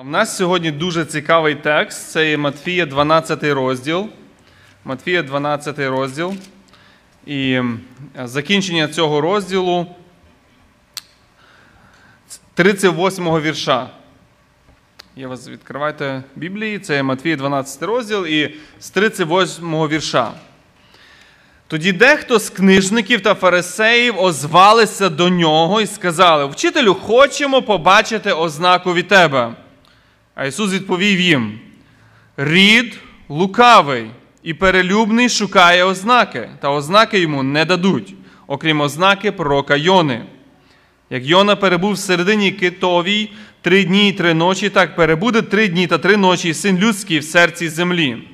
У нас сьогодні дуже цікавий текст. Це є Матфія 12 розділ. Матфія 12 розділ. І закінчення цього розділу 38 вірша. Я вас відкривайте Біблії, це Матвія 12 розділ і з 38 вірша. Тоді дехто з книжників та фарисеїв озвалися до нього і сказали: Вчителю, хочемо побачити ознаку від тебе. А Ісус відповів їм: Рід лукавий і перелюбний шукає ознаки, та ознаки йому не дадуть, окрім ознаки пророка Йони. Як Йона перебув всередині китовій три дні і три ночі, так перебуде три дні та три ночі син людський в серці землі.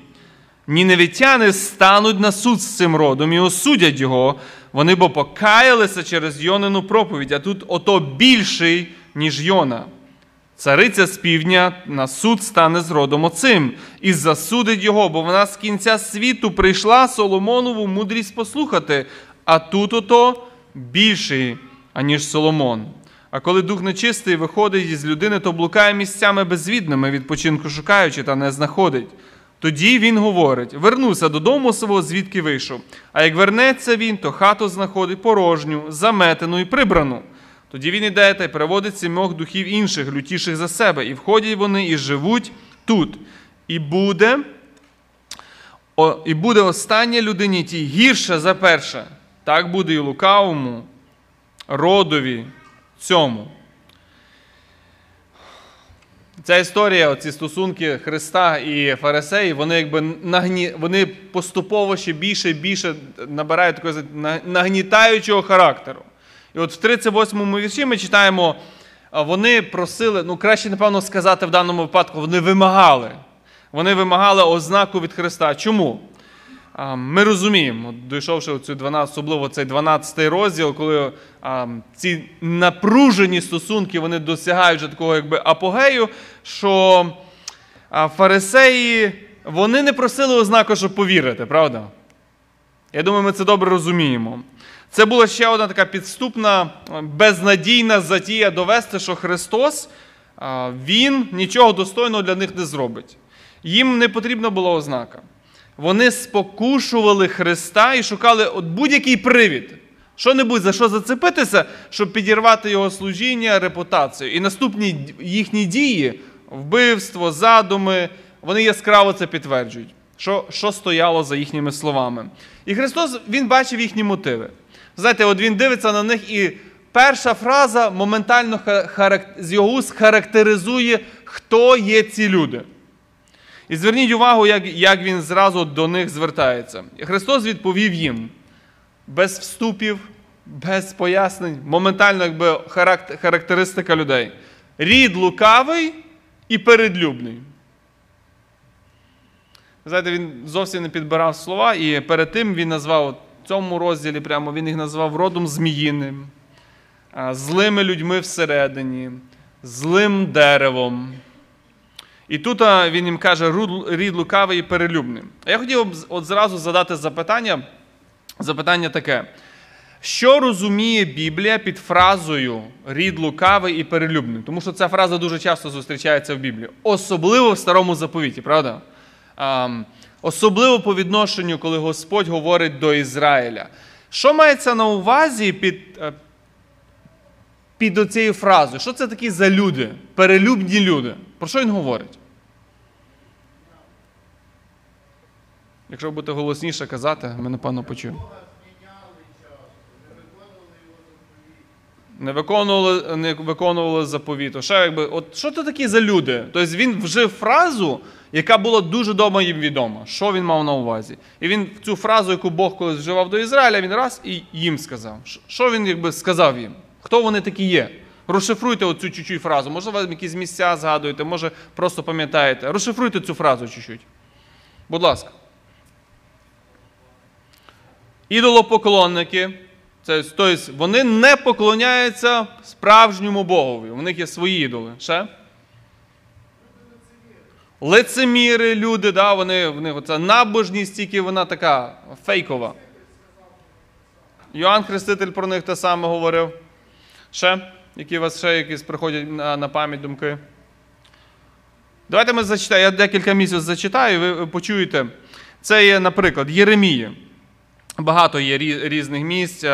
Ніневітяни стануть на суд з цим родом і осудять його, вони бо покаялися через Йонину проповідь, а тут ото більший, ніж Йона. Цариця з півдня на суд стане з родом оцим і засудить його, бо вона з кінця світу прийшла Соломонову мудрість послухати, а тут ото більший, аніж Соломон. А коли дух нечистий виходить із людини, то блукає місцями безвідними, відпочинку шукаючи, та не знаходить. Тоді він говорить: вернуся додому свого, звідки вийшов. А як вернеться він, то хату знаходить порожню, заметену і прибрану. Тоді він іде та й приводить сімох духів інших, лютіших за себе, і входять вони і живуть тут. І буде о, і буде остання людині тій гірше за перше. Так буде і лукавому, родові цьому. Ця історія, оці стосунки Христа і Фарисеїв, вони якби нагні, вони поступово ще більше і більше набирають такого нагнітаючого характеру. І от в 38-му вірші ми читаємо, вони просили, ну краще, напевно, сказати в даному випадку, вони вимагали. Вони вимагали ознаку від Христа. Чому? Ми розуміємо, дійшовши цю 12, особливо цей 12 розділ, коли ці напружені стосунки вони досягають вже такого якби апогею, що фарисеї вони не просили ознаку, щоб повірити, правда? Я думаю, ми це добре розуміємо. Це була ще одна така підступна, безнадійна затія довести, що Христос Він нічого достойного для них не зробить. Їм не потрібна була ознака вони спокушували Христа і шукали от будь-який привід, що-небудь за що зацепитися, щоб підірвати його служіння, репутацію. І наступні їхні дії, вбивство, задуми, вони яскраво це підтверджують, що що стояло за їхніми словами. І Христос Він бачив їхні мотиви. Знаєте, от Він дивиться на них, і перша фраза моментально з його характеризує, хто є ці люди. І зверніть увагу, як як він зразу до них звертається. Христос відповів їм без вступів, без пояснень, моментально якби характеристика людей. Рід лукавий і передлюбний. Знаєте, він зовсім не підбирав слова, і перед тим він назвав цьому розділі прямо він їх назвав родом зміїним, злими людьми всередині, злим деревом. І тут він їм каже, рід лукавий і перелюбний. А я хотів от зразу задати запитання, запитання таке. Що розуміє Біблія під фразою рід лукавий і перелюбний? Тому що ця фраза дуже часто зустрічається в Біблії, особливо в старому заповіті, правда? Особливо по відношенню, коли Господь говорить до Ізраїля. Що мається на увазі під е, під оцією фразою? Що це такі за люди? Перелюбні люди? Про що він говорить? Якщо будете голосніше казати, мене пану почуємо. Не виконували не виконували заповіту. Ще якби, от Що це такі за люди? Тобто він вжив фразу, яка була дуже добре їм відома. Що він мав на увазі? І він цю фразу, яку Бог колись вживав до Ізраїля, він раз і їм сказав. Що він якби сказав їм? Хто вони такі є? Розшифруйте оцю чуть-чуть фразу. Може, ви якісь місця згадуєте, може просто пам'ятаєте. Розшифруйте цю фразу чуть-чуть. Будь ласка. Ідолопоклонники, тобто вони не поклоняються справжньому Богові. У них є свої ідоли. Ще? Лицеміри, люди, да, вони, в них оця набожність, тільки вона така фейкова. Йоанн Хреститель про них те саме говорив. Ще? Які у вас ще якісь приходять на, на пам'ять думки? Давайте ми зачитаємо. Я декілька місяців зачитаю, і ви почуєте. Це є, наприклад, Єремії. Багато є різних місць,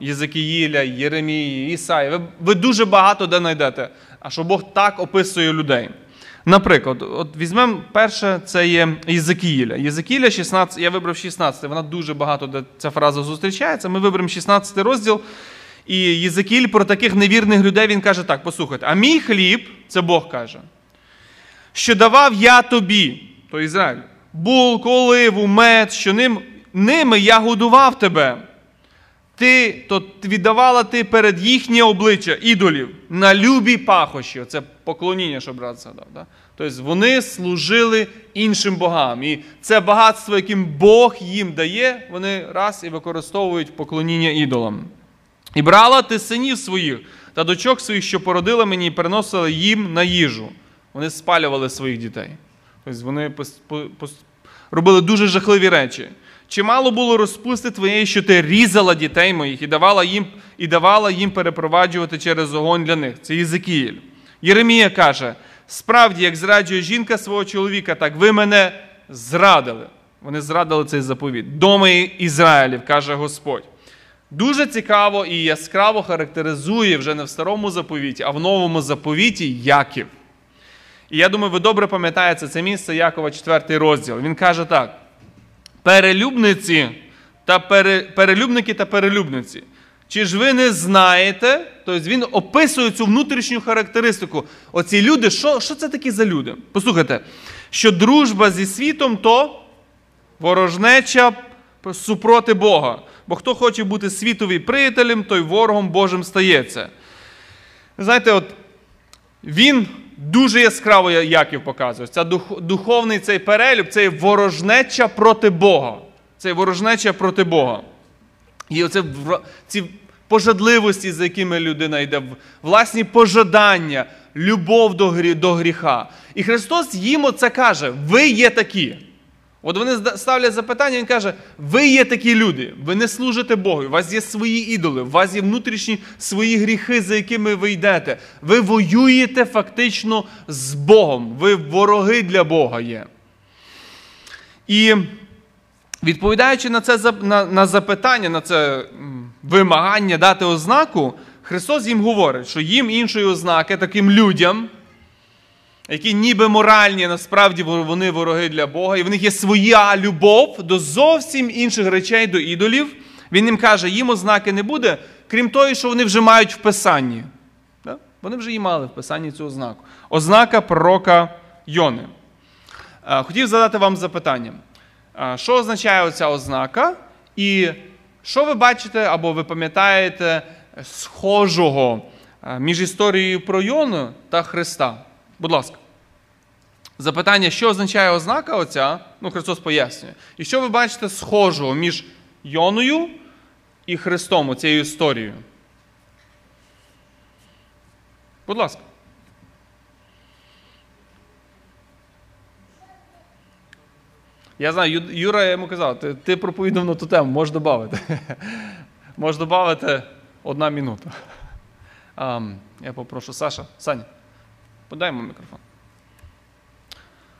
Єзекіїля, Єремії, Ісаї. Ви, ви дуже багато де знайдете, а що Бог так описує людей. Наприклад, от візьмемо перше, це є Єзекіїля. Єзекіїля 16, я вибрав 16, вона дуже багато де ця фраза зустрічається. Ми виберемо 16 розділ. І Єзекіль про таких невірних людей він каже так: послухайте, а мій хліб, це Бог каже, що давав я тобі, то Ізраїль, булку, оливу, мед, що ним, ними я годував тебе. Ти то віддавала ти перед їхнє обличчя ідолів на любі пахощі. Це поклоніння, що брат згадав. Да? Тобто вони служили іншим богам. І це багатство, яким Бог їм дає, вони раз і використовують поклоніння ідолам. І брала ти синів своїх та дочок своїх, що породила мені, і переносила їм на їжу. Вони спалювали своїх дітей. Тобто вони робили дуже жахливі речі. Чимало було розпусти твоєї, що ти різала дітей моїх і давала їм і давала їм перепроваджувати через огонь для них. Це Єзекіїль. Єремія каже: справді, як зраджує жінка свого чоловіка, так ви мене зрадили. Вони зрадили цей заповіт. Доми Ізраїлів, каже Господь. Дуже цікаво і яскраво характеризує вже не в старому заповіті, а в новому заповіті Яків. І я думаю, ви добре пам'ятаєте це місце Якова, 4 розділ. Він каже так: перелюбниці та пере, перелюбники та перелюбниці. Чи ж ви не знаєте? Тобто він описує цю внутрішню характеристику. Оці люди, що що це такі за люди? Послухайте, що дружба зі світом то ворожнеча супроти Бога. Бо хто хоче бути світовий приятелем, той ворогом Божим стається. Знаєте, от він дуже яскраво Яків показує. Це духовний цей перелюб, це ворожнеча проти Бога. Це ворожнеча проти Бога. І оце ці пожадливості, за якими людина йде, власні пожадання, любов до гріха. І Христос їм оце каже: ви є такі. От вони ставлять запитання, він каже: ви є такі люди, ви не служите Богу, у вас є свої ідоли, у вас є внутрішні свої гріхи, за якими ви йдете. Ви воюєте фактично з Богом, ви вороги для Бога є. І відповідаючи на це на, на запитання, на це вимагання дати ознаку, Христос їм говорить, що їм іншої ознаки, таким людям які ніби моральні, насправді вони вороги для Бога, і в них є своя любов до зовсім інших речей, до ідолів. Він їм каже, їм ознаки не буде, крім того, що вони вже мають в Писанні. Вони вже і мали в Писанні цю ознаку. Ознака пророка Йони. Хотів задати вам запитання. Що означає оця ознака? І що ви бачите або ви пам'ятаєте схожого між історією про Йону та Христа? Будь ласка. Запитання, що означає ознака оця? Ну, Христос пояснює. І що ви бачите схожого між Йоною і Христом, цією історією? Будь ласка. Я знаю, Юра я йому казав, ти ти проповідав на ту тему, можеш додати. можеш додати одна минута. Я попрошу Саша. Саня. Подаємо мікрофон.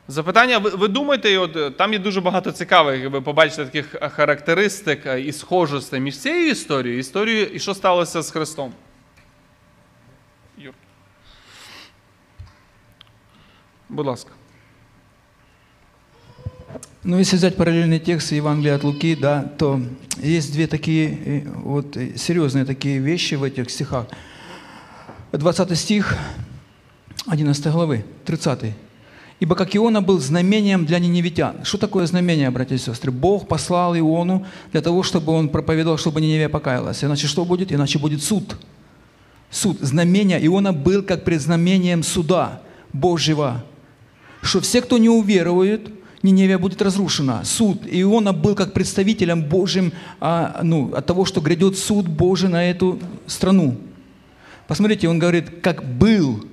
Запитання, ви, ви думаєте, от, е, там є дуже багато цікавих, ви побачите таких характеристик е, і схожостей між цією історією, історією і що сталося з Христом? Юр. Будь ласка. Ну, если взять параллельный текст Евангелия от Луки, да, то есть две такие э, вот серьезные такие вещи в этих стихах. 20 стих 11 главы, 30. «Ибо как Иона был знамением для ниневитян». Что такое знамение, братья и сестры? Бог послал Иону для того, чтобы он проповедовал, чтобы Ниневия покаялась. Иначе что будет? Иначе будет суд. Суд. Знамение. Иона был как предзнамением суда Божьего. Что все, кто не уверует, Ниневия будет разрушена. Суд. Иона был как представителем Божьим а, ну, от того, что грядет суд Божий на эту страну. Посмотрите, он говорит, как был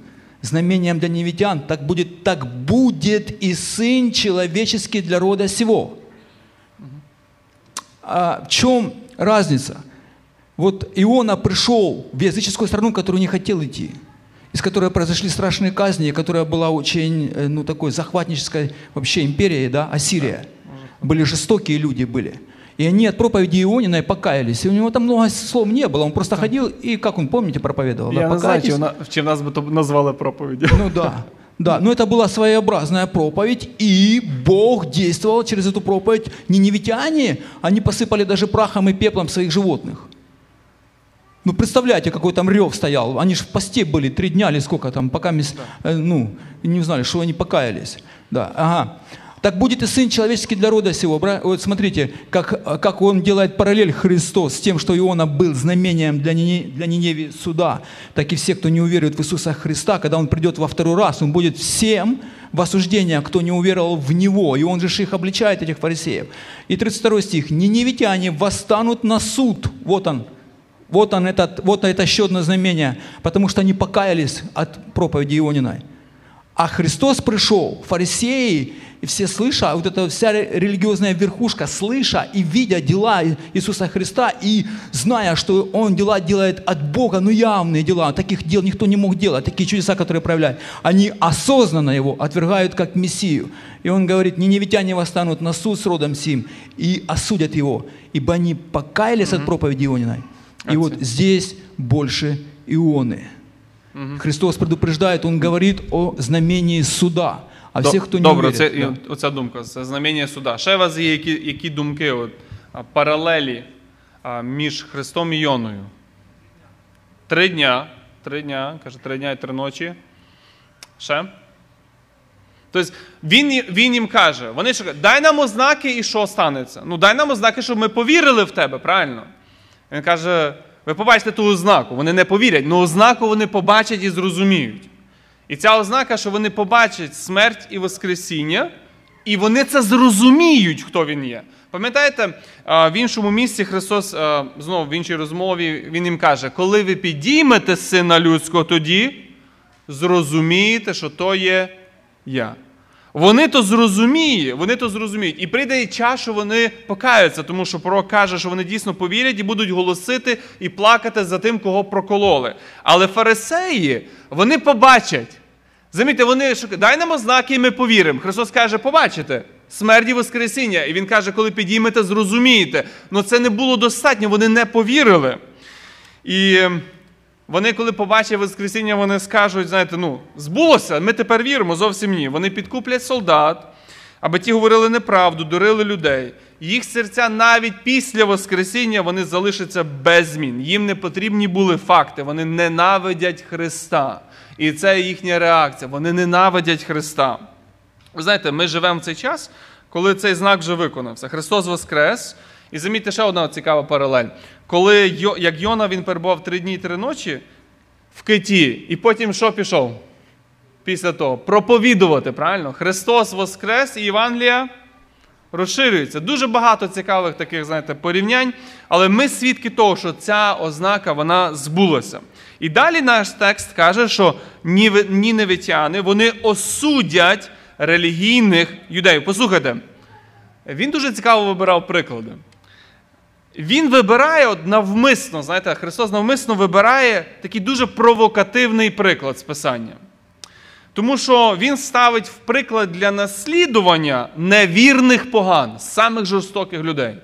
знамением для невитян, так будет, так будет и Сын человеческий для рода сего. А в чем разница? Вот Иона пришел в языческую страну, которую не хотел идти. из которой произошли страшные казни, которая была очень, э, ну, такой захватнической вообще империей, да, Ассирия. Были жестокие люди были. И они от проповеди Ионина покаялись. И у него там много слов не было. Он просто ходил и, как он, помните, проповедовал? Я да, не знаю, чи в нас би то назвали проповіддю. Ну да. Да, но это была своеобразная проповедь, и Бог действовал через эту проповедь. Ниневитяне, они посыпали даже прахом и пеплом своих животных. Ну, представляете, какой там рев стоял. Они же в посте были три дня или сколько там, пока мис- э, ну, не знали, что они покаялись. Да, ага. Так будет и Сын Человеческий для рода сего. Вот смотрите, как, как он делает параллель Христос с тем, что Иона был знамением для, для Ниневии суда, так и все, кто не уверует в Иисуса Христа, когда Он придет во второй раз, Он будет всем в осуждение, кто не уверовал в Него. И Он же их обличает, этих фарисеев. И 32 стих. «Ниневитяне восстанут на суд». Вот он, вот, он этот, вот это еще одно знамение, потому что они покаялись от проповеди Иониной. А Христос пришел, фарисеи, и все слыша, вот эта вся ре- религиозная верхушка, слыша и видя дела Иисуса Христа, и зная, что Он дела делает от Бога, ну явные дела, таких дел никто не мог делать, такие чудеса, которые проявляет, они осознанно Его отвергают как Мессию. И Он говорит, ниневитяне восстанут на суд с родом сим и осудят Его, ибо они покаялись от проповеди Иониной. И вот здесь больше Ионы. Христос предупреждает, Он говорит о знамении суда. А всіх, хто не Добре, вірить, це, да. оця думка, це знамення суда. Ще у вас є які, які думки, от, паралелі а, між Христом і Йоною? Три дня, три дня, каже, три дня і три ночі. Ще? Тобто він, він їм каже, вони ж кажуть, дай нам ознаки і що станеться. Ну дай нам ознаки, щоб ми повірили в тебе, правильно? Він каже, ви побачите ту ознаку. Вони не повірять, але ознаку вони побачать і зрозуміють. І ця ознака, що вони побачать смерть і Воскресіння, і вони це зрозуміють, хто він є. Пам'ятаєте, в іншому місці Христос знову в іншій розмові Він їм каже: коли ви підіймете сина людського, тоді зрозумієте, що то є я. Вони то зрозуміють, вони то зрозуміють. І прийде час, що вони покаються, тому що пророк каже, що вони дійсно повірять і будуть голосити і плакати за тим, кого прокололи. Але фарисеї, вони побачать. Замітьте, вони шукають, дай нам ознаки, і ми повіримо. Христос каже, побачите. Смерть і Воскресіння. І Він каже, коли підіймете, зрозумієте. Але це не було достатньо, вони не повірили. І ем, вони, коли побачать Воскресіння, вони скажуть, знаєте, ну, збулося, ми тепер віримо, зовсім ні. Вони підкуплять солдат, аби ті говорили неправду, дурили людей. Їх серця навіть після Воскресіння вони залишаться без змін. Їм не потрібні були факти. Вони ненавидять Христа. І це їхня реакція. Вони ненавидять Христа. Ви знаєте, ми живемо в цей час, коли цей знак вже виконався. Христос Воскрес. І замітьте ще одна цікава паралель. Коли як Йона він перебував три дні і три ночі в киті, і потім що пішов? Після того проповідувати, правильно? Христос Воскрес і Євангелія розширюється. Дуже багато цікавих таких, знаєте, порівнянь, але ми свідки того, що ця ознака вона збулася. І далі наш текст каже, що ніневитяни вони осудять релігійних юдеїв. Послухайте, він дуже цікаво вибирав приклади. Він вибирає от навмисно, знаєте, Христос навмисно вибирає такий дуже провокативний приклад з Писання. Тому що він ставить в приклад для наслідування невірних поган, самих жорстоких людей.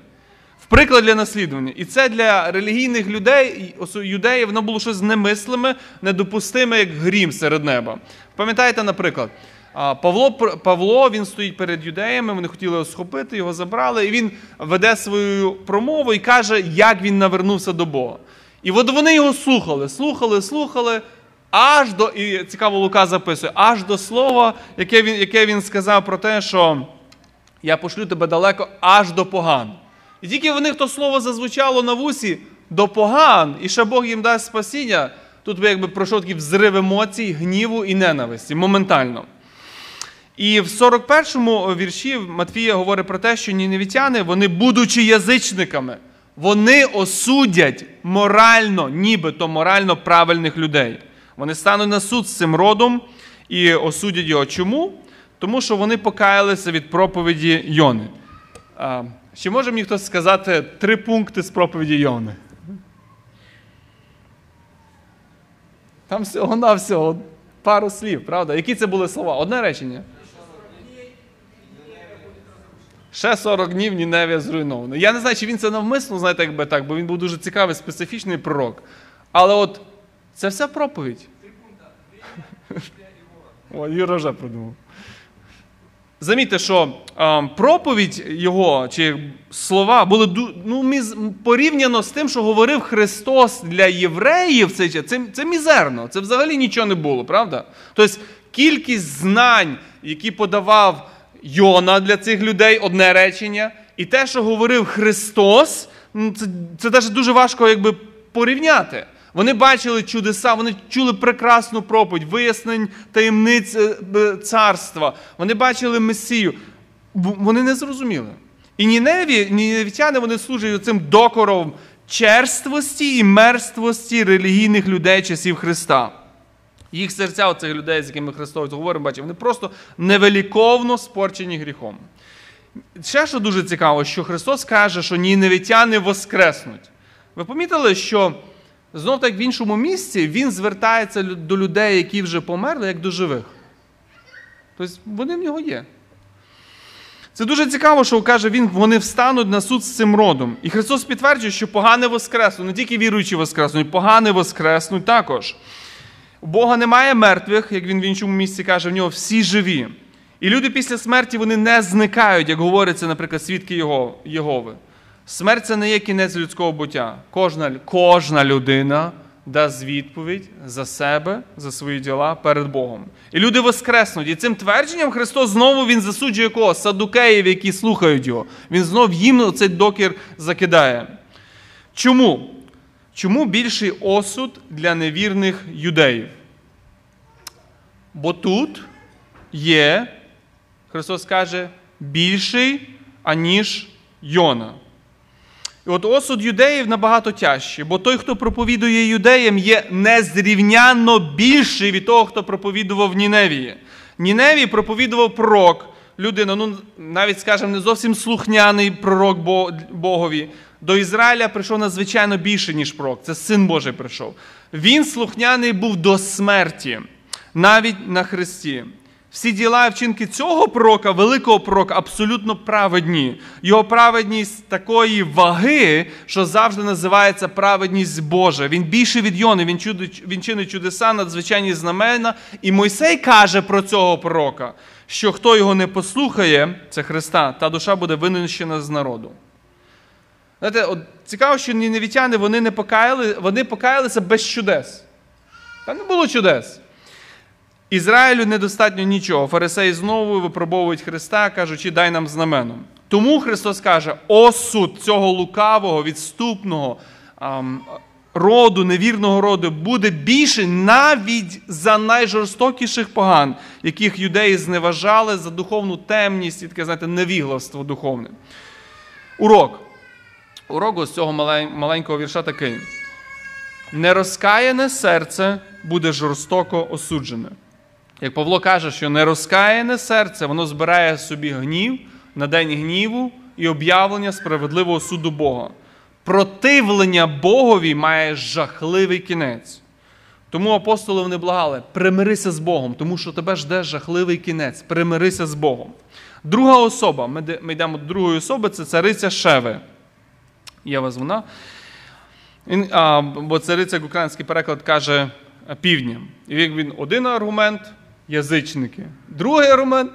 В приклад для наслідування. І це для релігійних людей, юдеїв, воно було щось немислиме, недопустиме, як грім серед неба. Пам'ятаєте, наприклад, Павло, Павло він стоїть перед юдеями, вони хотіли його схопити, його забрали, і він веде свою промову і каже, як він навернувся до Бога. І от вони його слухали, слухали, слухали, аж до, і цікаво, Лука записує, аж до слова, яке він, яке він сказав про те, що я пошлю тебе далеко аж до поган. І тільки в них то слово зазвучало на вусі до поган, і ще Бог їм дасть спасіння. Тут би якби пройшов такий взрив емоцій, гніву і ненависті моментально. І в 41-му вірші Матвія говорить про те, що ніневітяни, вони, будучи язичниками, вони осудять морально, нібито морально правильних людей. Вони стануть на суд з цим родом і осудять його. Чому? Тому що вони покаялися від проповіді Йони. Чи може мені хтось сказати три пункти з проповіді Йони? Там всього-навсього пару слів, правда? Які це були слова? Одне речення. Ще 40 днів Ніневія зруйновано. Я не знаю, чи він це навмисно, знаєте, якби так, бо він був дуже цікавий, специфічний пророк. Але от це вся проповідь. О, Юра вже придумав. Замітьте, що проповідь його чи слова були ну, порівняно з тим, що говорив Христос для євреїв, це, це, це мізерно, це взагалі нічого не було, правда? Тобто кількість знань, які подавав Йона для цих людей, одне речення, і те, що говорив Христос, ну, це це навіть дуже важко якби, порівняти. Вони бачили чудеса, вони чули прекрасну проповідь, вияснень таємниць е, царства. Вони бачили Месію. Вони не зрозуміли. І Ніневі, ніневітяни вони служать цим докором черствості і мерствості релігійних людей часів Христа. Їх серця, оцих людей, з якими Христос говоримо, бачимо, вони просто невеликовно спорчені гріхом. Ще що дуже цікаво, що Христос каже, що ніневітяни воскреснуть. Ви помітили, що знов так в іншому місці він звертається до людей, які вже померли, як до живих. Тобто вони в нього є. Це дуже цікаво, що каже, він, вони встануть на суд з цим родом. І Христос підтверджує, що погане воскреснуть, не тільки віруючі воскреснуть, погане воскреснуть також. У Бога немає мертвих, як він в іншому місці каже, в нього всі живі. І люди після смерті вони не зникають, як говориться, наприклад, свідки Його. Смерть це не є кінець людського буття. Кожна, Кожна людина дасть відповідь за себе, за свої діла перед Богом. І люди воскреснуть. І цим твердженням Христос знову Він засуджує кого? Садукеїв, які слухають його. Він знов їм цей докір закидає. Чому? Чому більший осуд для невірних юдеїв? Бо тут є, Христос каже, більший, аніж Йона. І от осуд юдеїв набагато тяжчий, бо той, хто проповідує юдеям, є незрівнянно більший від того, хто проповідував Ніневії. Ніневії проповідував пророк, людина, ну навіть, скажімо, не зовсім слухняний пророк Богові. До Ізраїля прийшов надзвичайно більше, ніж пророк. Це син Божий прийшов. Він слухняний був до смерті, навіть на Христі. Всі діла і вчинки цього пророка, великого пророка, абсолютно праведні. Його праведність такої ваги, що завжди називається праведність Божа. Він більше від Йони, він, чудить, він чинить чудеса, надзвичайні знамена. І Мойсей каже про цього пророка, що хто його не послухає, це Христа, та душа буде винищена з народу. Знаєте, от Цікаво, що ніневітяни вони не покаяли, вони покаялися без чудес. Там не було чудес. Ізраїлю недостатньо нічого. Фарисеї знову випробовують Христа, кажучи, дай нам знаменом. Тому Христос каже, осуд цього лукавого, відступного ам, роду, невірного роду буде більше навіть за найжорстокіших поган, яких юдеї зневажали за духовну темність і таке, знаєте, невігластво духовне. Урок. Урок з цього маленького вірша такий. Нерозкаяне серце буде жорстоко осуджене. Як Павло каже, що нерозкаяне серце, воно збирає собі гнів на день гніву і об'явлення справедливого суду Бога. Противлення Богові має жахливий кінець. Тому апостоли вони благали, примирися з Богом, тому що тебе жде жахливий кінець. Примирися з Богом. Друга особа, ми йдемо до другої особи, це цариця Шеви. Є вас вона. Бо цариця, як український переклад каже півдням. І він один аргумент, язичники. Другий аргумент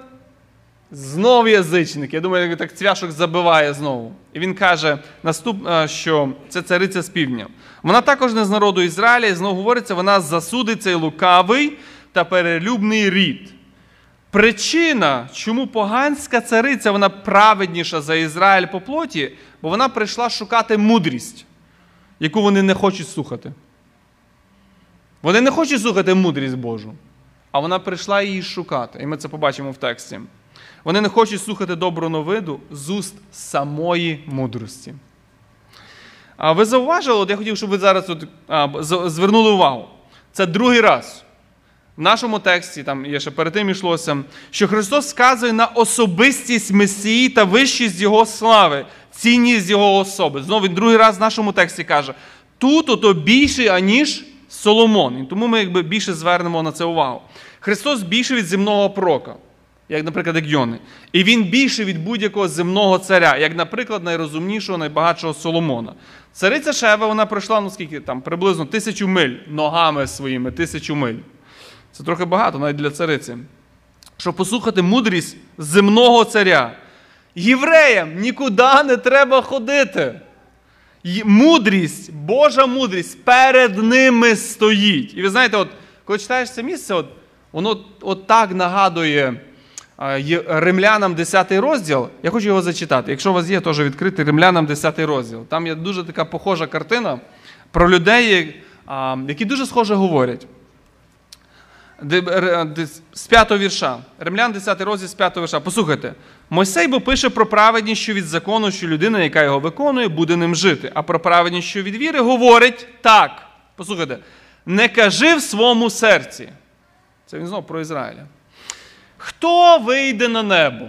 знов язичники. Я думаю, так цвяшок забиває знову. І він каже, наступ, що це цариця з півдня. Вона також не з народу Ізраїля, і знову говориться, вона засудить цей лукавий та перелюбний рід. Причина, чому поганська цариця вона праведніша за Ізраїль по плоті, бо вона прийшла шукати мудрість, яку вони не хочуть слухати. Вони не хочуть слухати мудрість Божу а вона прийшла її шукати. І ми це побачимо в тексті. Вони не хочуть слухати добру новиду з уст самої мудрості. А ви зауважили, от я хотів, щоб ви зараз от, а, звернули увагу. Це другий раз. В нашому тексті, там є ще перед тим йшлося, що Христос вказує на особистість Месії та вищість Його слави, цінність Його особи. Знову він другий раз в нашому тексті каже: тут ото більше, аніж Соломон. І тому ми якби більше звернемо на це увагу. Христос більше від земного пророка, як, наприклад, як. І він більше від будь-якого земного царя, як, наприклад, найрозумнішого, найбагатшого Соломона. Цариця Шева, вона пройшла, ну скільки там, приблизно тисячу миль ногами своїми, тисячу миль. Це трохи багато навіть для цариці. Щоб послухати мудрість земного царя. Євреям нікуди не треба ходити. Мудрість, Божа мудрість перед ними стоїть. І ви знаєте, от, коли читаєш це місце, от, воно от так нагадує Римлянам 10 розділ. Я хочу його зачитати. Якщо у вас є, теж відкрити Римлянам 10 розділ. Там є дуже така похожа картина про людей, які дуже схоже говорять. З п'ятого вірша. Римлян 10 розділ з п'ятого вірша. Послухайте. Мойсей бо пише про праведність, що від закону, що людина, яка його виконує, буде ним жити. А про праведність, що від віри, говорить так. Послухайте, не кажи в своєму серці. Це він знову про Ізраїля. Хто вийде на небо?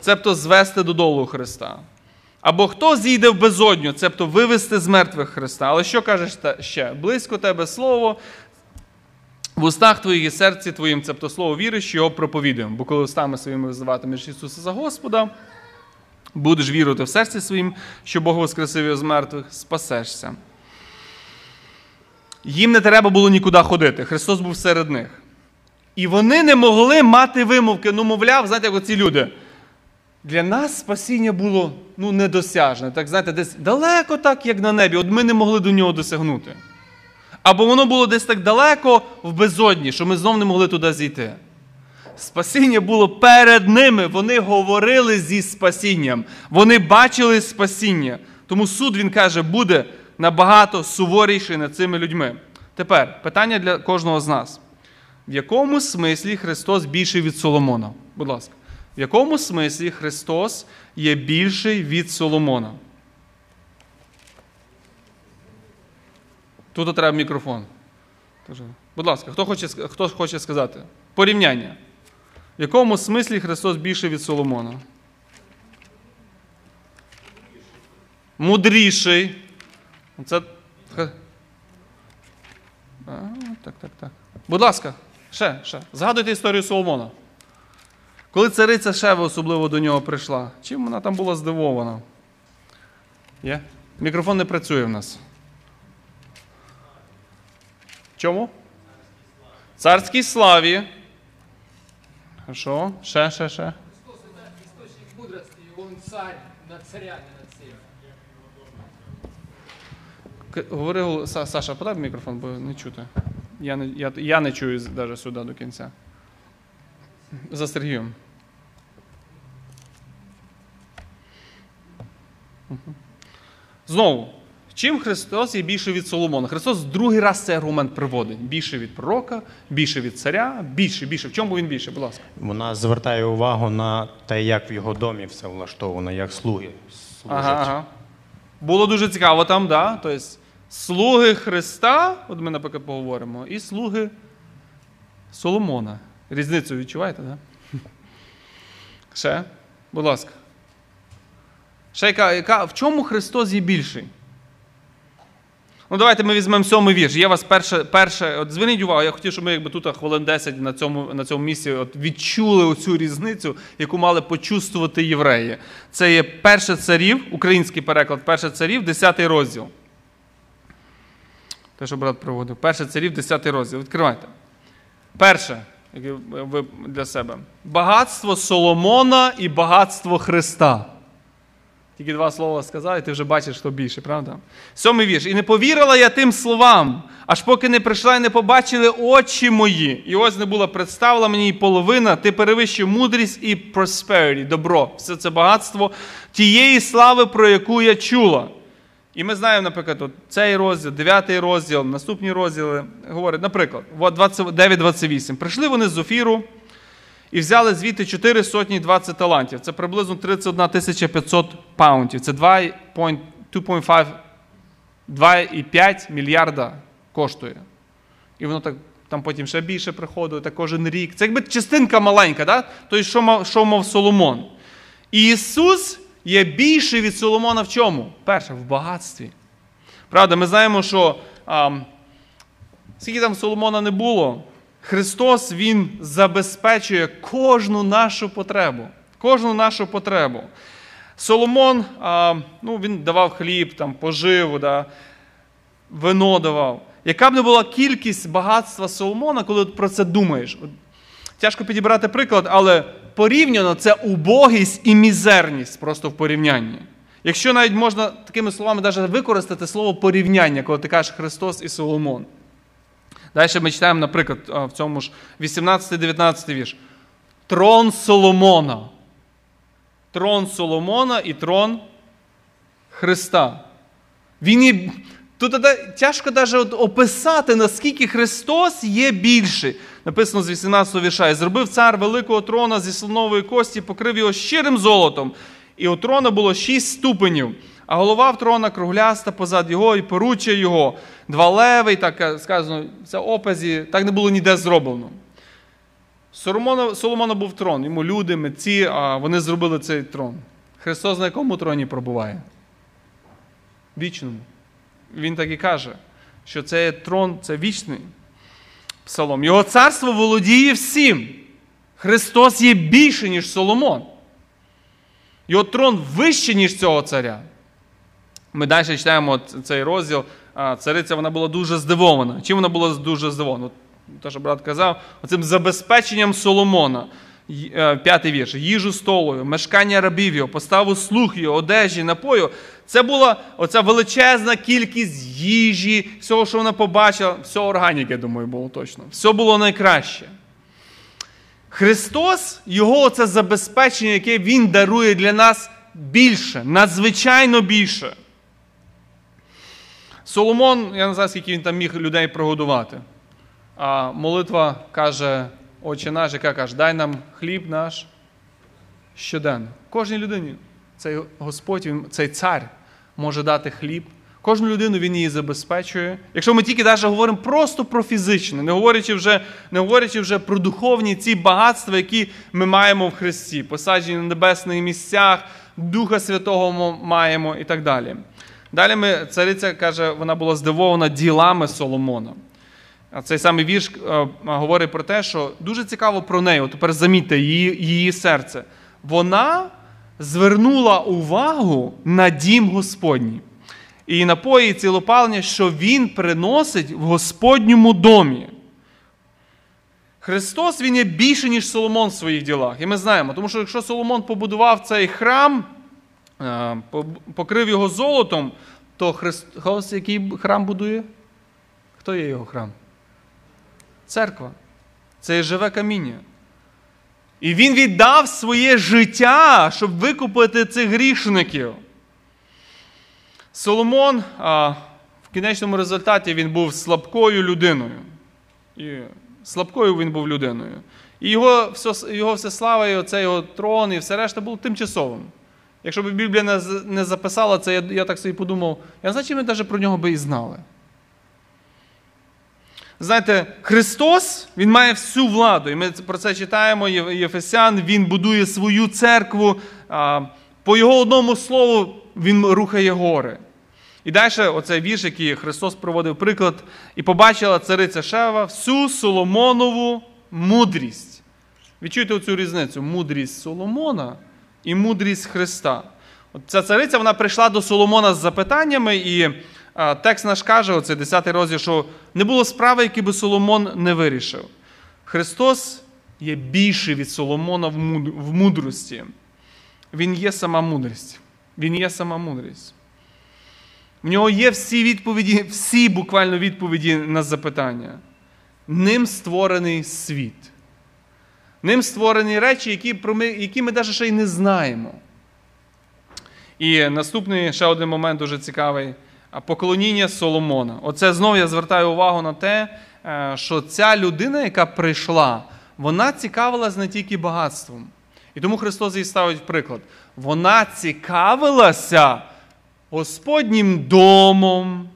Цебто звести додолу Христа. Або хто зійде в безодню, цебто вивести з мертвих Христа. Але що кажеш ще? Близько тебе слово, в устах твоїх і серці твоїм, цебто слово віри, що його проповідуємо. Бо коли устами своїми визиватимеш Ісуса за Господа, будеш вірувати в серці своїм, що Бог воскресив його з мертвих, спасешся. Їм не треба було нікуди ходити. Христос був серед них. І вони не могли мати вимовки. Ну, мовляв, знаєте, як оці люди. Для нас спасіння було ну, недосяжне. Так, знаєте, десь далеко так, як на небі. От ми не могли до нього досягнути. Або воно було десь так далеко в безодні, що ми знов не могли туди зійти. Спасіння було перед ними. Вони говорили зі спасінням. Вони бачили спасіння. Тому суд, він каже, буде набагато суворіший над цими людьми. Тепер питання для кожного з нас. В якому смислі Христос більший від Соломона? Будь ласка. В якому смислі Христос є більший від Соломона? Тут треба мікрофон. Будь ласка, хто хоче, хто хоче сказати? Порівняння. В якому смислі Христос більший від Соломона? Мудріший. Це... А, так, так, так. Будь ласка, ще, ще. Згадуйте історію Соломона. Коли цариця Шева особливо до нього прийшла, чим вона там була здивована? Є? Мікрофон не працює в нас. Чому? Царській славі. Хорошо. Ще, ще, ще. Христос – это источник мудрости, и Он царь над царями, над всеми. Говори, Саша, подай мікрофон, бо не чути. Я не, я, я не чую навіть сюди до кінця. За Сергієм. Знову, чим Христос є більше від Соломона? Христос другий раз цей аргумент приводить. Більше від пророка, більше від царя, більше, більше. В чому він більше? Будь ласка. Вона звертає увагу на те, як в його домі все влаштовано, як слуги служать. Ага, ага. Було дуже цікаво там, да? Тобто, слуги Христа, от ми, наприклад, поговоримо, і слуги Соломона. Різницю відчуваєте, да? Ще? Будь ласка. Ще яка, яка, в чому Христос є більший? Ну, давайте ми візьмемо сьомий вірш. Є вас перше, перше, от зверніть увагу, я хотів, щоб ми якби тут хвилин 10 на цьому, на цьому місці от відчули оцю різницю, яку мали почувствувати євреї. Це є перше царів, український переклад, перше царів, 10 розділ. Те, що брат проводив. Перше царів, 10 розділ. Відкривайте. Перше, яке ви для себе. Багатство Соломона і багатство Христа. Тільки два слова сказав, і ти вже бачиш, хто більше, правда? Сьомий вірш. І не повірила я тим словам, аж поки не прийшла і не побачили очі мої. І ось не була представила мені і половина, ти перевищив мудрість і prosperity, добро. Все це багатство тієї слави, про яку я чула. І ми знаємо, наприклад, от цей розділ, 9 розділ, наступні розділи говорять, наприклад, 9.28. Прийшли вони з Офіру і взяли звідти 4 сотні 20 талантів. Це приблизно 31 тисяча 500 паунтів. Це 2,5 2,5 мільярда коштує. І воно так там потім ще більше приходило, так кожен рік. Це якби частинка маленька, да? тобто, що мав, що мав Соломон. І Ісус є більший від Соломона в чому? Перше, в багатстві. Правда, ми знаємо, що а, скільки там Соломона не було, Христос Він забезпечує кожну нашу потребу. Кожну нашу потребу. Соломон ну, він давав хліб, там, поживу, да, вино давав. Яка б не була кількість багатства Соломона, коли про це думаєш? Тяжко підібрати приклад, але порівняно це убогість і мізерність просто в порівнянні. Якщо навіть можна такими словами навіть використати слово порівняння, коли ти кажеш Христос і Соломон. Далі ми читаємо, наприклад, в цьому ж 18-19 вірш. Трон Соломона. Трон Соломона і трон Христа. Він є... Тут тяжко навіть описати, наскільки Христос є більший. Написано з 18 вірша. І зробив цар великого трона зі слонової кості, покрив його щирим золотом. І у трона було шість ступенів, а голова в трона кругляста позад його і поруччя його. Два леви, так сказано, це опазі, так не було ніде зроблено. Соломона, був трон, йому люди, митці, а вони зробили цей трон. Христос на якому троні пробуває? Вічному. Він так і каже, що цей трон це вічний псалом. Його царство володіє всім. Христос є більше, ніж Соломон. Його трон вищий, ніж цього царя. Ми далі читаємо цей розділ. Цариця вона була дуже здивована. Чим вона була дуже здивована? Те, що брат казав, оцим забезпеченням Соломона. Е, п'ятий вірш. Їжу столою, мешкання рабів його, поставу слух його, одежі, напою. Це була оця величезна кількість їжі, всього, що вона побачила, все органіки, я думаю, було точно. Все було найкраще. Христос, Його це забезпечення, яке Він дарує для нас більше, надзвичайно більше. Соломон, я не знаю, скільки він там міг людей прогодувати. А молитва каже, Отче наш, яка каже, дай нам хліб наш щоденно. Кожній людині цей Господь, цей цар може дати хліб. Кожну людину він її забезпечує. Якщо ми тільки навіть говоримо просто про фізичне, не говорячи вже не говорячи вже про духовні ці багатства, які ми маємо в Христі, посаджені на небесних місцях, Духа Святого ми маємо і так далі. Далі ми, цариця каже, вона була здивована ділами Соломона. Цей самий вірш е, говорить про те, що дуже цікаво про неї. Тепер замітьте її, її серце. Вона звернула увагу на дім Господній і напої і цілопалення, що Він приносить в Господньому домі. Христос Він є більше, ніж Соломон в своїх ділах. І ми знаємо, тому що якщо Соломон побудував цей храм, покрив його золотом, то Христос який храм будує? Хто є його храм? Церква. Це є живе каміння. І він віддав своє життя, щоб викупити цих грішників. Соломон а, в кінечному результаті він був слабкою людиною. І Слабкою він був людиною. І його його все слава, і оцей його трон, і все решта було тимчасовим. Якщо б Біблія не не записала це, я я так собі подумав, я чи ми навіть про нього би і знали. Знаєте, Христос, Він має всю владу. І ми про це читаємо, Єфесян, Він будує свою церкву. По його одному слову, Він рухає гори. І далі оцей вірш, який Христос проводив приклад, і побачила цариця Шева всю Соломонову мудрість. Відчуйте оцю різницю: мудрість Соломона і мудрість Христа. От Ця цариця вона прийшла до Соломона з запитаннями, і а, текст наш каже, оцей 10 розділ, що не було справи, які би Соломон не вирішив. Христос є більший від Соломона в мудрості. Він є сама мудрість. Він є сама мудрість. В нього є всі відповіді, всі буквально відповіді на запитання. Ним створений світ. Ним створені речі, які ми, які ми навіть ще й не знаємо. І наступний ще один момент дуже цікавий поклоніння Соломона. Оце знову я звертаю увагу на те, е, що ця людина, яка прийшла, вона цікавилась не тільки багатством. І тому Христос їй ставить приклад. Вона цікавилася Господнім домом.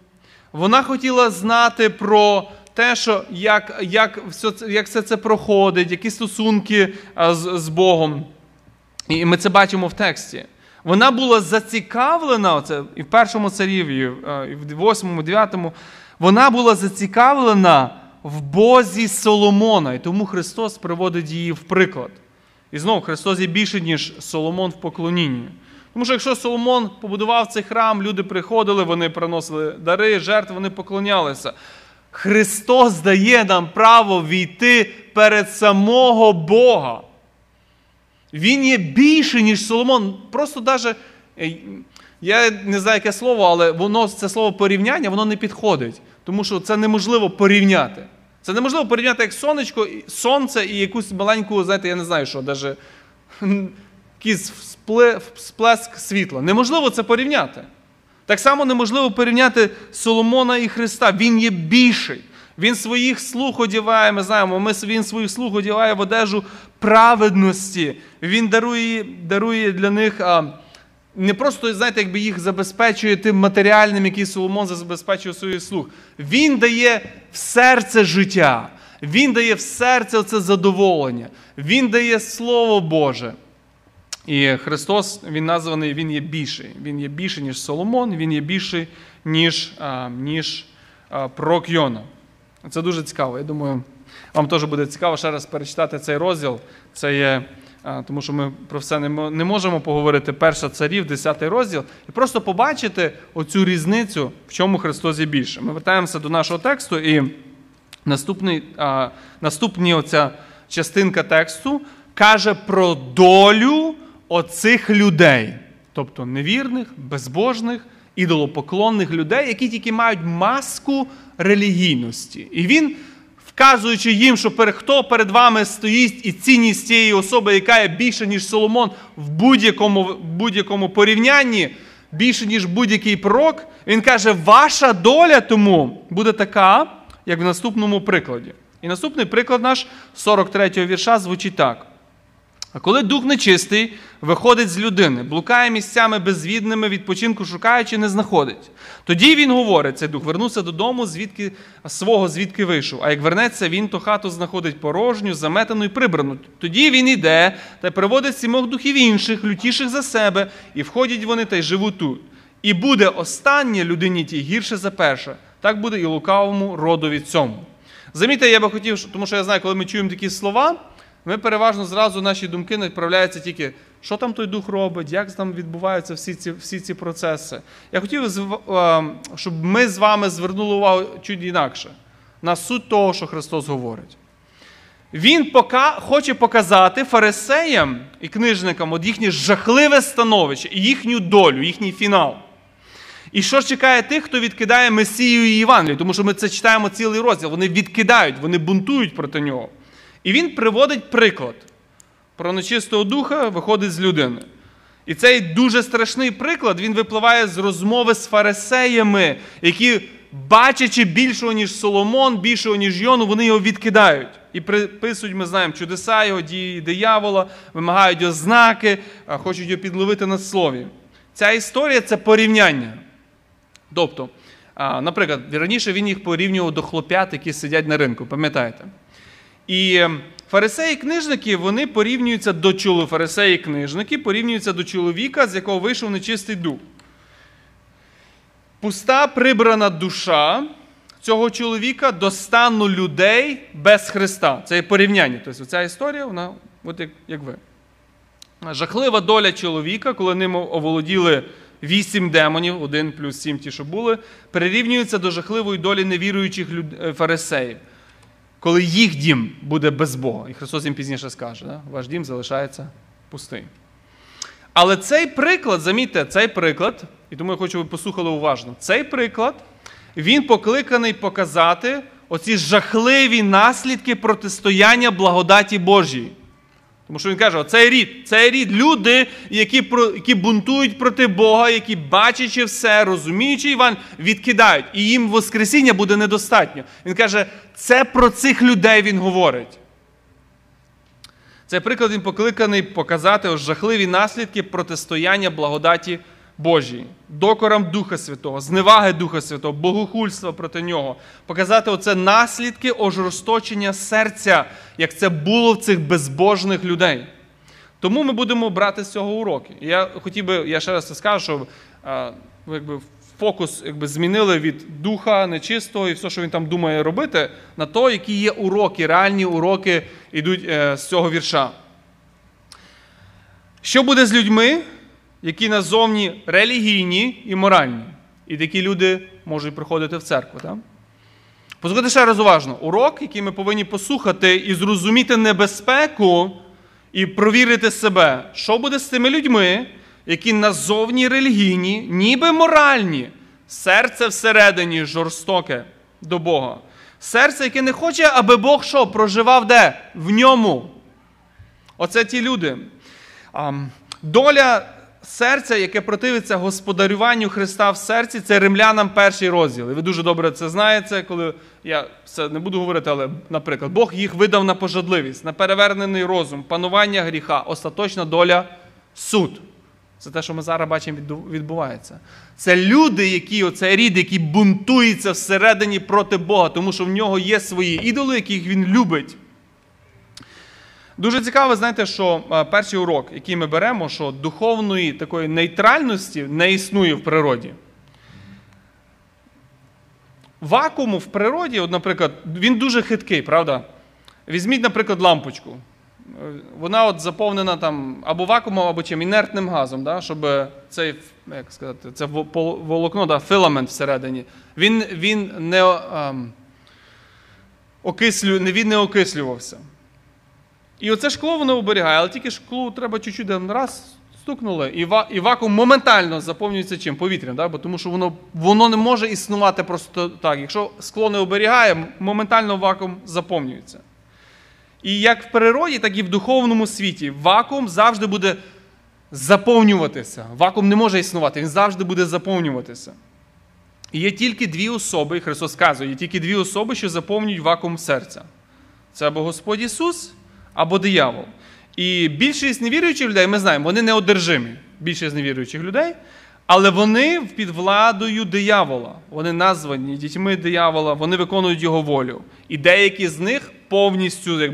Вона хотіла знати про те, що як як, все як все це проходить, які стосунки з, з Богом. І ми це бачимо в тексті. Вона була зацікавлена, оце, і в першому царів, і в восьмому, дев'ятому, Вона була зацікавлена в Бозі Соломона, і тому Христос приводить її в приклад. І знову Христос є більше, ніж Соломон в поклонінні. Тому що якщо Соломон побудував цей храм, люди приходили, вони приносили дари, жертви, вони поклонялися. Христос дає нам право війти перед самого Бога. Він є більше, ніж Соломон. Просто е, я не знаю, яке слово, але воно, це слово порівняння, воно не підходить. Тому що це неможливо порівняти. Це неможливо порівняти як сонечко, сонце і якусь маленьку, знаєте, я не знаю, що, даже якийсь всплеск світла. Неможливо це порівняти. Так само неможливо порівняти Соломона і Христа. Він є більший. Він своїх слуг одіває, ми знаємо, ми, він своїх слуг одіває в одежу праведності. Він дарує, дарує для них а, не просто, знаєте, якби їх забезпечує тим матеріальним, який Соломон забезпечує своїх слуг. Він дає в серце життя. Він дає в серце це задоволення. Він дає Слово Боже. І Христос, Він названий, Він є більший. Він є більший, ніж Соломон, Він є більший, ніж, ніж пророк Йона. Це дуже цікаво. Я думаю, вам теж буде цікаво ще раз перечитати цей розділ. Це є, тому що ми про все не, можемо поговорити. Перша царів, 10 розділ, і просто побачити оцю різницю, в чому Христос є більше. Ми вертаємося до нашого тексту, і наступний, наступні оця частинка тексту каже про долю оцих людей, тобто невірних, безбожних, ідолопоклонних людей, які тільки мають маску релігійності. І він, вказуючи їм, що хто перед вами стоїть і цінність цієї особи, яка є більше, ніж Соломон, в будь-якому, в будь-якому порівнянні, більше, ніж будь-який пророк, він каже, ваша доля тому буде така, як в наступному прикладі. І наступний приклад наш 43-го вірша звучить так. А коли дух нечистий виходить з людини, блукає місцями безвідними, відпочинку шукаючи, не знаходить. Тоді він говорить, цей дух вернувся додому, звідки свого, звідки вийшов. А як вернеться він, то хату знаходить порожню, заметану і прибрану. Тоді він іде та приводить сімох духів інших, лютіших за себе, і входять вони та й живуть тут. І буде останнє людині тій гірше за перше. Так буде і лукавому родові цьому. Замітьте, я би хотів, тому що я знаю, коли ми чуємо такі слова, ми переважно зразу наші думки направляються тільки, що там той дух робить, як там відбуваються всі ці, всі ці процеси. Я хотів, щоб ми з вами звернули увагу чуть інакше на суть того, що Христос говорить. Він пока, хоче показати фарисеям і книжникам от їхнє жахливе становище їхню долю, їхній фінал. І що чекає тих, хто відкидає Месію і Євангелію? Тому що ми це читаємо цілий розділ. Вони відкидають, вони бунтують проти нього. І він приводить приклад. Про нечистого духа виходить з людини. І цей дуже страшний приклад він випливає з розмови з фарисеями, які, бачачи більшого, ніж Соломон, більшого, ніж Йону, вони його відкидають. І приписують, ми знаємо, чудеса його, дії диявола, вимагають ознаки, хочуть його підловити на слові. Ця історія це порівняння. Тобто, наприклад, раніше він їх порівнював до хлоп'ят, які сидять на ринку, пам'ятаєте? І ем, фарисеї книжники вони порівнюються до чоловіка. Фарисеї книжники порівнюються до чоловіка, з якого вийшов нечистий дух. Пуста прибрана душа цього чоловіка до стану людей без Христа. Це є порівняння. Тобто ця історія, вона от як, як ви. Жахлива доля чоловіка, коли ним оволоділи вісім демонів, один плюс сім ті, що були, прирівнюється до жахливої долі невіруючих е, фарисеїв, коли їх дім буде без Бога. І Христос їм пізніше скаже, да? ваш дім залишається пустим. Але цей приклад, замітьте, цей приклад, і тому я хочу, щоб ви послухали уважно, цей приклад, він покликаний показати оці жахливі наслідки протистояння благодаті Божій. Тому що він каже, оцей рід, цей рід люди, які, які бунтують проти Бога, які, бачачи все, розуміючи Іван, відкидають. І їм Воскресіння буде недостатньо. Він каже, це про цих людей він говорить. Цей приклад він покликаний показати жахливі наслідки протистояння благодаті Божій, докорам Духа Святого, зневаги Духа Святого, богохульства проти нього, показати оце наслідки ожорсточення серця, як це було в цих безбожних людей. Тому ми будемо брати з цього уроки. Я хотів би, я ще раз це скажу, що а, якби фокус якби, змінили від духа нечистого і все, що він там думає робити, на то, які є уроки, реальні уроки йдуть е, з цього вірша. Що буде з людьми, які назовні релігійні і моральні, і такі люди можуть приходити в церкву? Так? Послухайте ще раз уважно. Урок, який ми повинні послухати і зрозуміти небезпеку і провірити себе, що буде з тими людьми, які назовні релігійні, ніби моральні, серце всередині жорстоке до Бога. Серце, яке не хоче, аби Бог що проживав де? В ньому. Оце ті люди. Доля серця, яке противиться господарюванню Христа в серці, це римлянам перший розділ. І ви дуже добре це знаєте, коли я це не буду говорити, але, наприклад, Бог їх видав на пожадливість, на перевернений розум, панування гріха, остаточна доля суд. Це те, що ми зараз бачимо, відбувається. Це люди, які оцей рід, який бунтується всередині проти Бога, тому що в нього є свої ідоли, яких він любить. Дуже цікаво, знаєте, що е, перший урок, який ми беремо, що духовної такої нейтральності не існує в природі. Вакууму в природі, от, наприклад, він дуже хиткий, правда? Візьміть, наприклад, лампочку. Е, Вона от заповнена там або вакуумом, або чим інертним газом, да? щоб цей, як сказати, це волокно, да, філамент всередині, він, він не, ем, окислю, він не окислювався. І оце шкло воно оберігає, але тільки шклу треба чуть-чуть раз стукнули, і, і вакуум моментально заповнюється чим? Повітрям, да? бо тому що воно, воно не може існувати просто так. Якщо скло не оберігає, моментально вакуум заповнюється. І як в природі, так і в духовному світі вакуум завжди буде заповнюватися. Вакуум не може існувати, він завжди буде заповнюватися. І є тільки дві особи, Христос сказав, є тільки дві особи, що заповнюють вакуум серця. Це або Господь Ісус, або диявол. І більшість невіруючих людей, ми знаємо, вони не одержимі. Більшість невіруючих людей, але вони під владою диявола. Вони названі дітьми диявола, вони виконують його волю. І деякі з них повністю, як,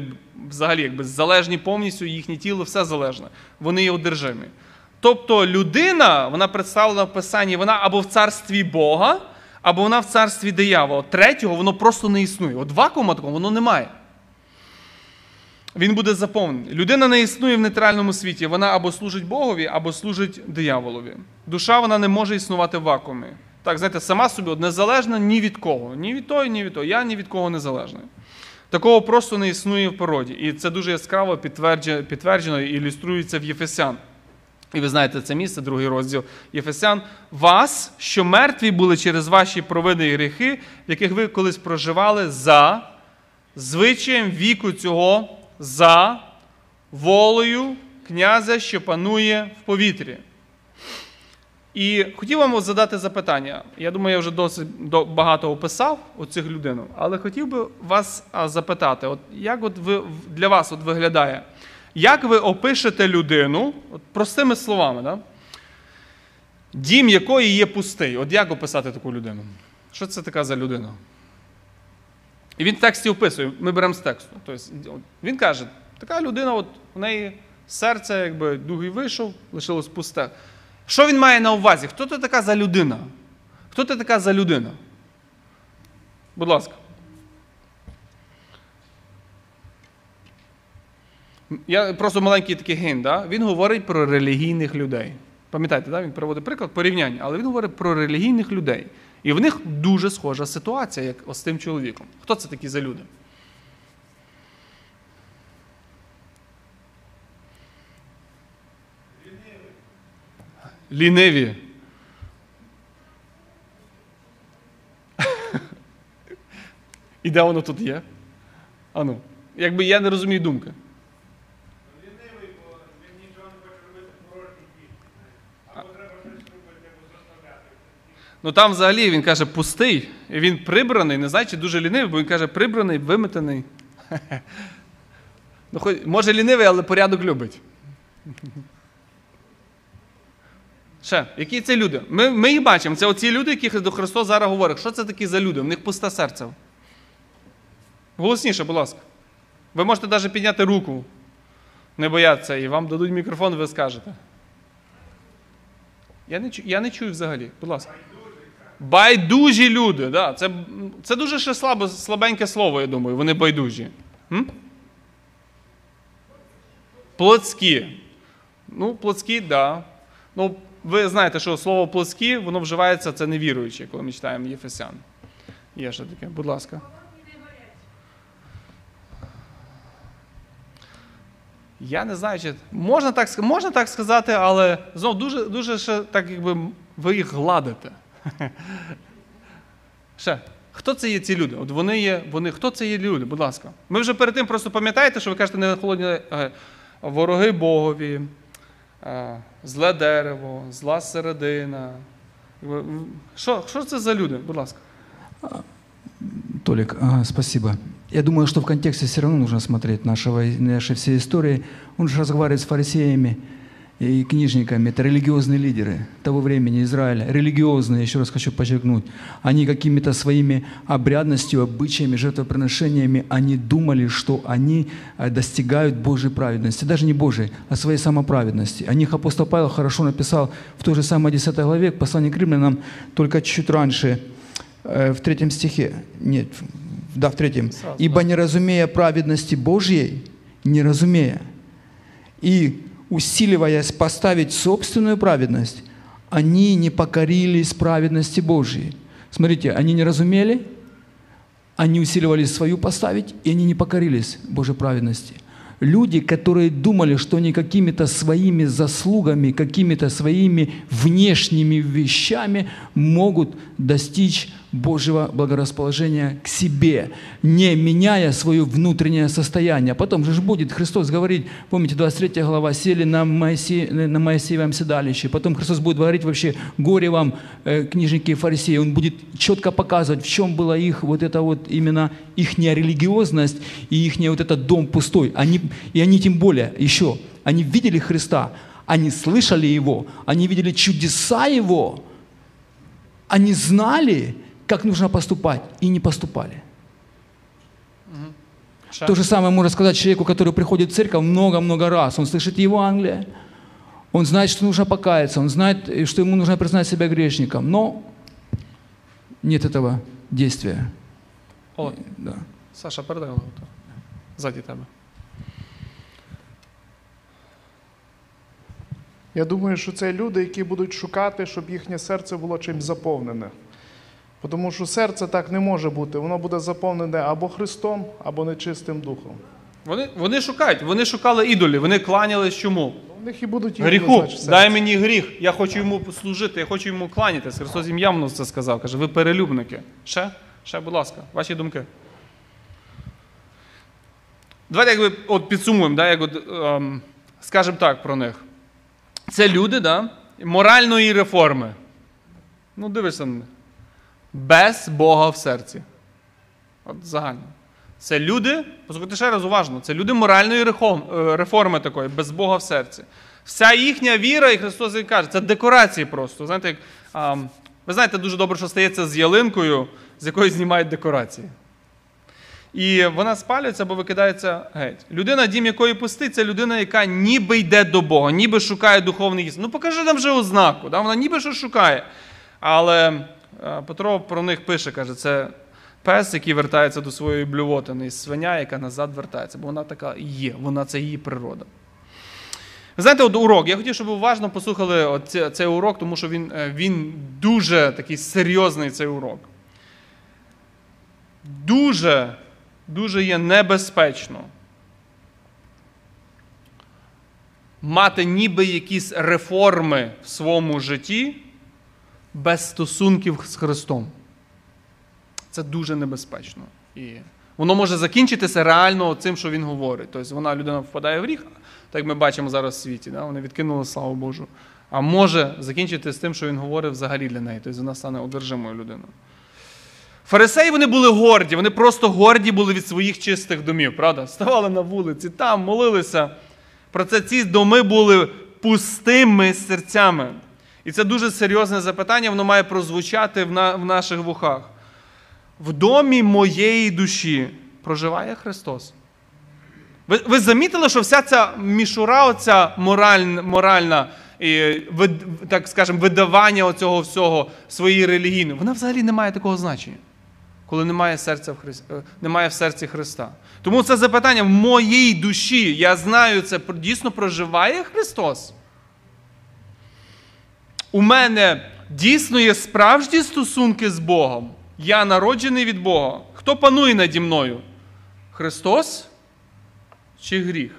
взагалі, якби залежні повністю, їхнє тіло все залежне. Вони є одержимі. Тобто людина, вона представлена в Писанні, вона або в царстві Бога, або вона в царстві диявола. Третього воно просто не існує. От вакуума такого воно немає. Він буде заповнений. Людина не існує в нейтральному світі. Вона або служить Богові, або служить дияволові. Душа вона не може існувати в вакуумі. Так, знаєте, сама собі незалежна ні від кого. Ні від того, ні від того. Я ні від кого не залежний. Такого просто не існує в природі. І це дуже яскраво підтверджено і ілюструється в Єфесян. І ви знаєте це місце, другий розділ Єфесян. Вас, що мертві були через ваші провини і гріхи, в яких ви колись проживали за звичаєм віку цього, за волею князя, що панує в повітрі. І хотів вам задати запитання. Я думаю, я вже досить багато описав оцих людину, але хотів би вас запитати, от як от ви, для вас от виглядає, як ви опишете людину, от простими словами, да? дім якої є пустий? От як описати таку людину? Що це така за людина? І він в тексті описує, ми беремо з тексту. Тобто, він каже, така людина, от в неї серце, якби дух вийшов, лишилось пусте. Що він має на увазі? Хто ти така за людина? Хто ти така за людина? Будь ласка. Я просто маленький такий гін, да? він говорить про релігійних людей. Пам'ятаєте, да? він приводить приклад порівняння, але він говорить про релігійних людей. І в них дуже схожа ситуація, як з тим чоловіком. Хто це такі за люди? Ліниві. І де воно тут є? Ану. Якби я не розумію думки. Лінивий, бо він нічого не хоче робити в порожній дій. Або треба щось робити, або заставляти. Ну там взагалі він каже пустий, і він прибраний, не знаю, дуже лінивий, бо він каже прибраний, виметений. Ну, хоч, може лінивий, але порядок любить. Ще, які це люди? Ми, ми їх бачимо. Це оці люди, яких до Христос зараз говорить. Що це такі за люди? У них пусте серце. Голосніше, будь ласка. Ви можете навіть підняти руку, не бояться, і вам дадуть мікрофон, ви скажете. Я не, я не чую взагалі. Будь ласка. Байдужі люди. Да. Це, це дуже ще слабо, слабеньке слово, я думаю. Вони байдужі. М? Плотські. Ну, плотські. Да. Ну, ви знаєте, що слово плотські, воно вживається, це невіруючі, коли ми читаємо Єфесян. Є ще таке, будь ласка. Я не знаю, чи можна так, можна так сказати, але знов дуже, дуже ще так, якби ви їх гладите. Ще. Хто це є ці люди? От вони є, вони, хто це є люди, будь ласка. Ми вже перед тим просто пам'ятаєте, що ви кажете, не холодні е, вороги Богові, е, зле дерево, зла середина. Що, що це за люди? Будь ласка. Толик, ага, спасибо. Я думаю, что в контексте все равно нужно смотреть нашего, нашей всей истории. Он же разговаривает с фарисеями и книжниками. Это религиозные лидеры того времени Израиля. Религиозные, еще раз хочу подчеркнуть. Они какими-то своими обрядностью, обычаями, жертвоприношениями, они думали, что они э, достигают Божьей праведности. Даже не Божьей, а своей самоправедности. О них апостол Павел хорошо написал в той же самой 10 главе, послании к римлянам, только чуть раньше, Э, в третьем стихе, нет, да, в третьем. «Ибо не разумея праведности Божьей, не разумея, и усиливаясь поставить собственную праведность, они не покорились праведности Божьей». Смотрите, они не разумели, они усиливались свою поставить, и они не покорились Божьей праведности. Люди, которые думали, что они какими-то своими заслугами, какими-то своими внешними вещами могут достичь Божьего благорасположения к себе, не меняя свое внутреннее состояние. Потом же будет Христос говорить, помните, 23 глава, сели на, Моисе, на Моисеевом седалище. Потом Христос будет говорить вообще, горе вам, э, книжники и фарисеи. Он будет четко показывать, в чем была их вот это вот именно их религиозность и их вот этот дом пустой. Они, и они тем более еще, они видели Христа, они слышали Его, они видели чудеса Его, они знали, как нужно поступать, и не поступали. Ще? То же самое можно сказать человеку, который приходит в церковь много-много раз. Он слышит Евангелие, он знает, что нужно покаяться, он знает, э, что ему нужно признать себя грешником, но нет этого действия. О, Да. Саша, передай голову. Ззаді тебе. Я думаю, що це люди, які будуть шукати, щоб їхнє серце було чимось заповнене. Тому що серце так не може бути. Воно буде заповнене або Христом, або нечистим духом. Вони, вони шукають, вони шукали ідолів, вони кланялись чому? У них і будуть Гріху. значить. Дай мені гріх, я хочу йому послужити, я хочу йому кланятись. Христос їм явно це сказав. Каже, ви перелюбники. Ще? Ще, будь ласка, ваші думки. Давайте якби от підсумуємо, да, як от, ем, скажемо так про них. Це люди да, моральної реформи. Ну, дивишся на них. Без Бога в серці. От загально. Це люди, послухайте ще раз уважно, це люди моральної е, реформи такої, без Бога в серці. Вся їхня віра, і Христос і каже, це декорації просто. Знаєте, як, а, ви знаєте дуже добре, що стається з ялинкою, з якої знімають декорації. І вона спалюється або викидається геть. Людина, дім якої пустить, це людина, яка ніби йде до Бога, ніби шукає духовний істин. Ну покажи нам вже ознаку. Да? Вона ніби що шукає. Але Петро про них пише, каже, це пес, який вертається до своєї блювотини, і свиня, яка назад вертається, бо вона така є, вона це її природа. Ви знаєте, от урок. Я хотів, щоб ви уважно послухали цей урок, тому що він, е, він дуже такий серйозний цей урок. Дуже, дуже є небезпечно мати ніби якісь реформи в своєму житті без стосунків з Христом. Це дуже небезпечно. І воно може закінчитися реально цим, що він говорить. Тобто вона людина впадає в гріх, так ми бачимо зараз в світі. Да? Вони відкинули славу Божу. А може закінчитися тим, що він говорить взагалі для неї. Тобто вона стане одержимою людиною. Фарисеї вони були горді, вони просто горді були від своїх чистих домів, правда? Ставали на вулиці, там молилися. Про це ці доми були пустими серцями. І це дуже серйозне запитання, воно має прозвучати в, на, в наших вухах. В домі моєї душі проживає Христос. Ви, ви замітили, що вся ця мішура, оця мораль, моральна, і так скажемо, видавання оцього всього своїй релігійної, вона взагалі не має такого значення, коли немає серця в Хрис... е, немає в серці Христа. Тому це запитання в моїй душі. Я знаю, це дійсно проживає Христос. У мене дійсно є справжні стосунки з Богом. Я народжений від Бога. Хто панує наді мною? Христос чи гріх?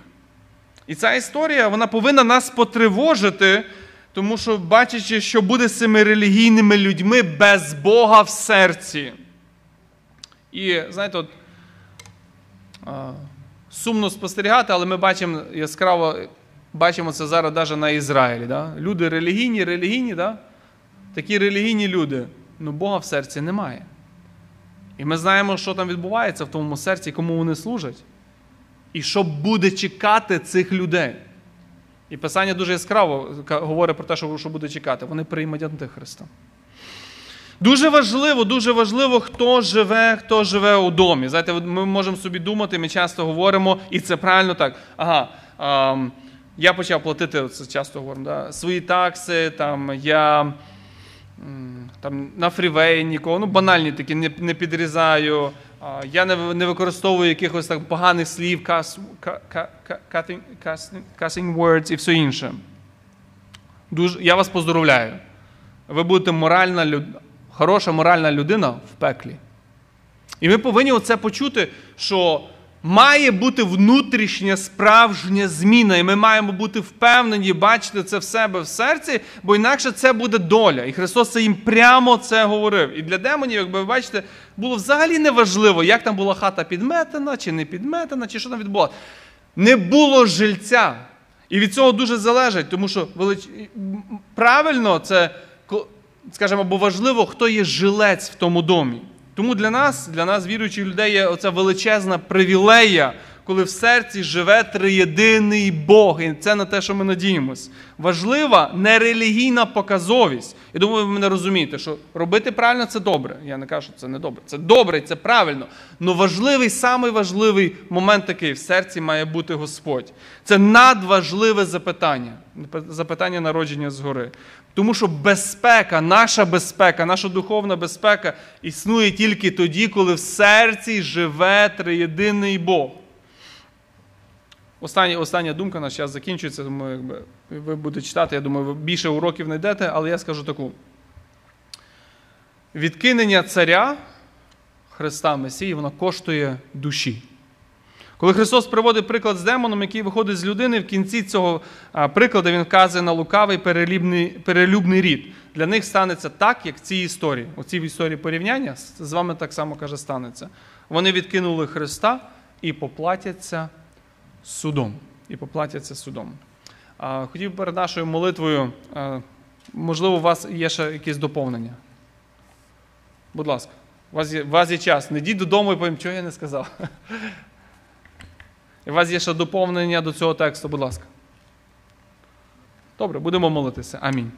І ця історія вона повинна нас потривожити, тому що, бачачи, що буде з цими релігійними людьми без Бога в серці. І знаєте, от, сумно спостерігати, але ми бачимо яскраво, бачимо це зараз навіть на Ізраїлі. Да? Люди релігійні, релігійні, да? такі релігійні люди, ну Бога в серці немає. І ми знаємо, що там відбувається в тому серці, кому вони служать. І що буде чекати цих людей. І Писання дуже яскраво говорить про те, що буде чекати. Вони приймуть Антихриста. Дуже важливо, дуже важливо, хто живе, хто живе у домі. Знаєте, ми можемо собі думати, ми часто говоримо, і це правильно так. Ага, я почав платити, це часто говоримо, да, свої такси, там, я там, на фрівеї нікого, ну банальні такі, не, не підрізаю. Я не, не використовую якихось так поганих слів, cuss, cutting- cussing- cussing words і все інше. Дуже, я вас поздоровляю. Ви будете моральна хороша моральна людина в пеклі. І ми повинні оце почути, що має бути внутрішня справжня зміна, і ми маємо бути впевнені, бачити це в себе в серці, бо інакше це буде доля. І Христос це їм прямо це говорив. І для демонів, як ви бачите, було взагалі неважливо, як там була хата підметена, чи не підметена, чи що там відбулося. Не було жильця. І від цього дуже залежить, тому що велич... правильно це, скажімо, або важливо, хто є жилець в тому домі. Тому для нас, для нас, віруючих людей, є оця величезна привілея, коли в серці живе триєдиний Бог. І це на те, що ми надіємось. Важлива нерелігійна показовість. І думаю, ви мене розумієте, що робити правильно це добре. Я не кажу, що це не добре. Це добре, це правильно. Але важливий, самий важливий момент такий: в серці має бути Господь. Це надважливе запитання. Запитання народження згори. Тому що безпека, наша безпека, наша духовна безпека існує тільки тоді, коли в серці живе триєдиний Бог. Остання, остання думка на час закінчується, тому якби, ви будете читати, я думаю, ви більше уроків знайдете, але я скажу таку. Відкинення царя Христа Месії, воно коштує душі. Коли Христос приводить приклад з демоном, який виходить з людини, в кінці цього прикладу він вказує на лукавий перелюбний, перелюбний рід. Для них станеться так, як в цій історії. У цій історії порівняння з вами так само каже, станеться. Вони відкинули Христа і поплатяться судом. І поплатяться судом. Хотів перед нашою молитвою, можливо, у вас є ще якісь доповнення. Будь ласка, у вас є, у вас є час. Не йдіть додому і потім, чого я не сказав. У вас є ще доповнення до цього тексту, будь ласка. Добре, будемо молитися. Амінь.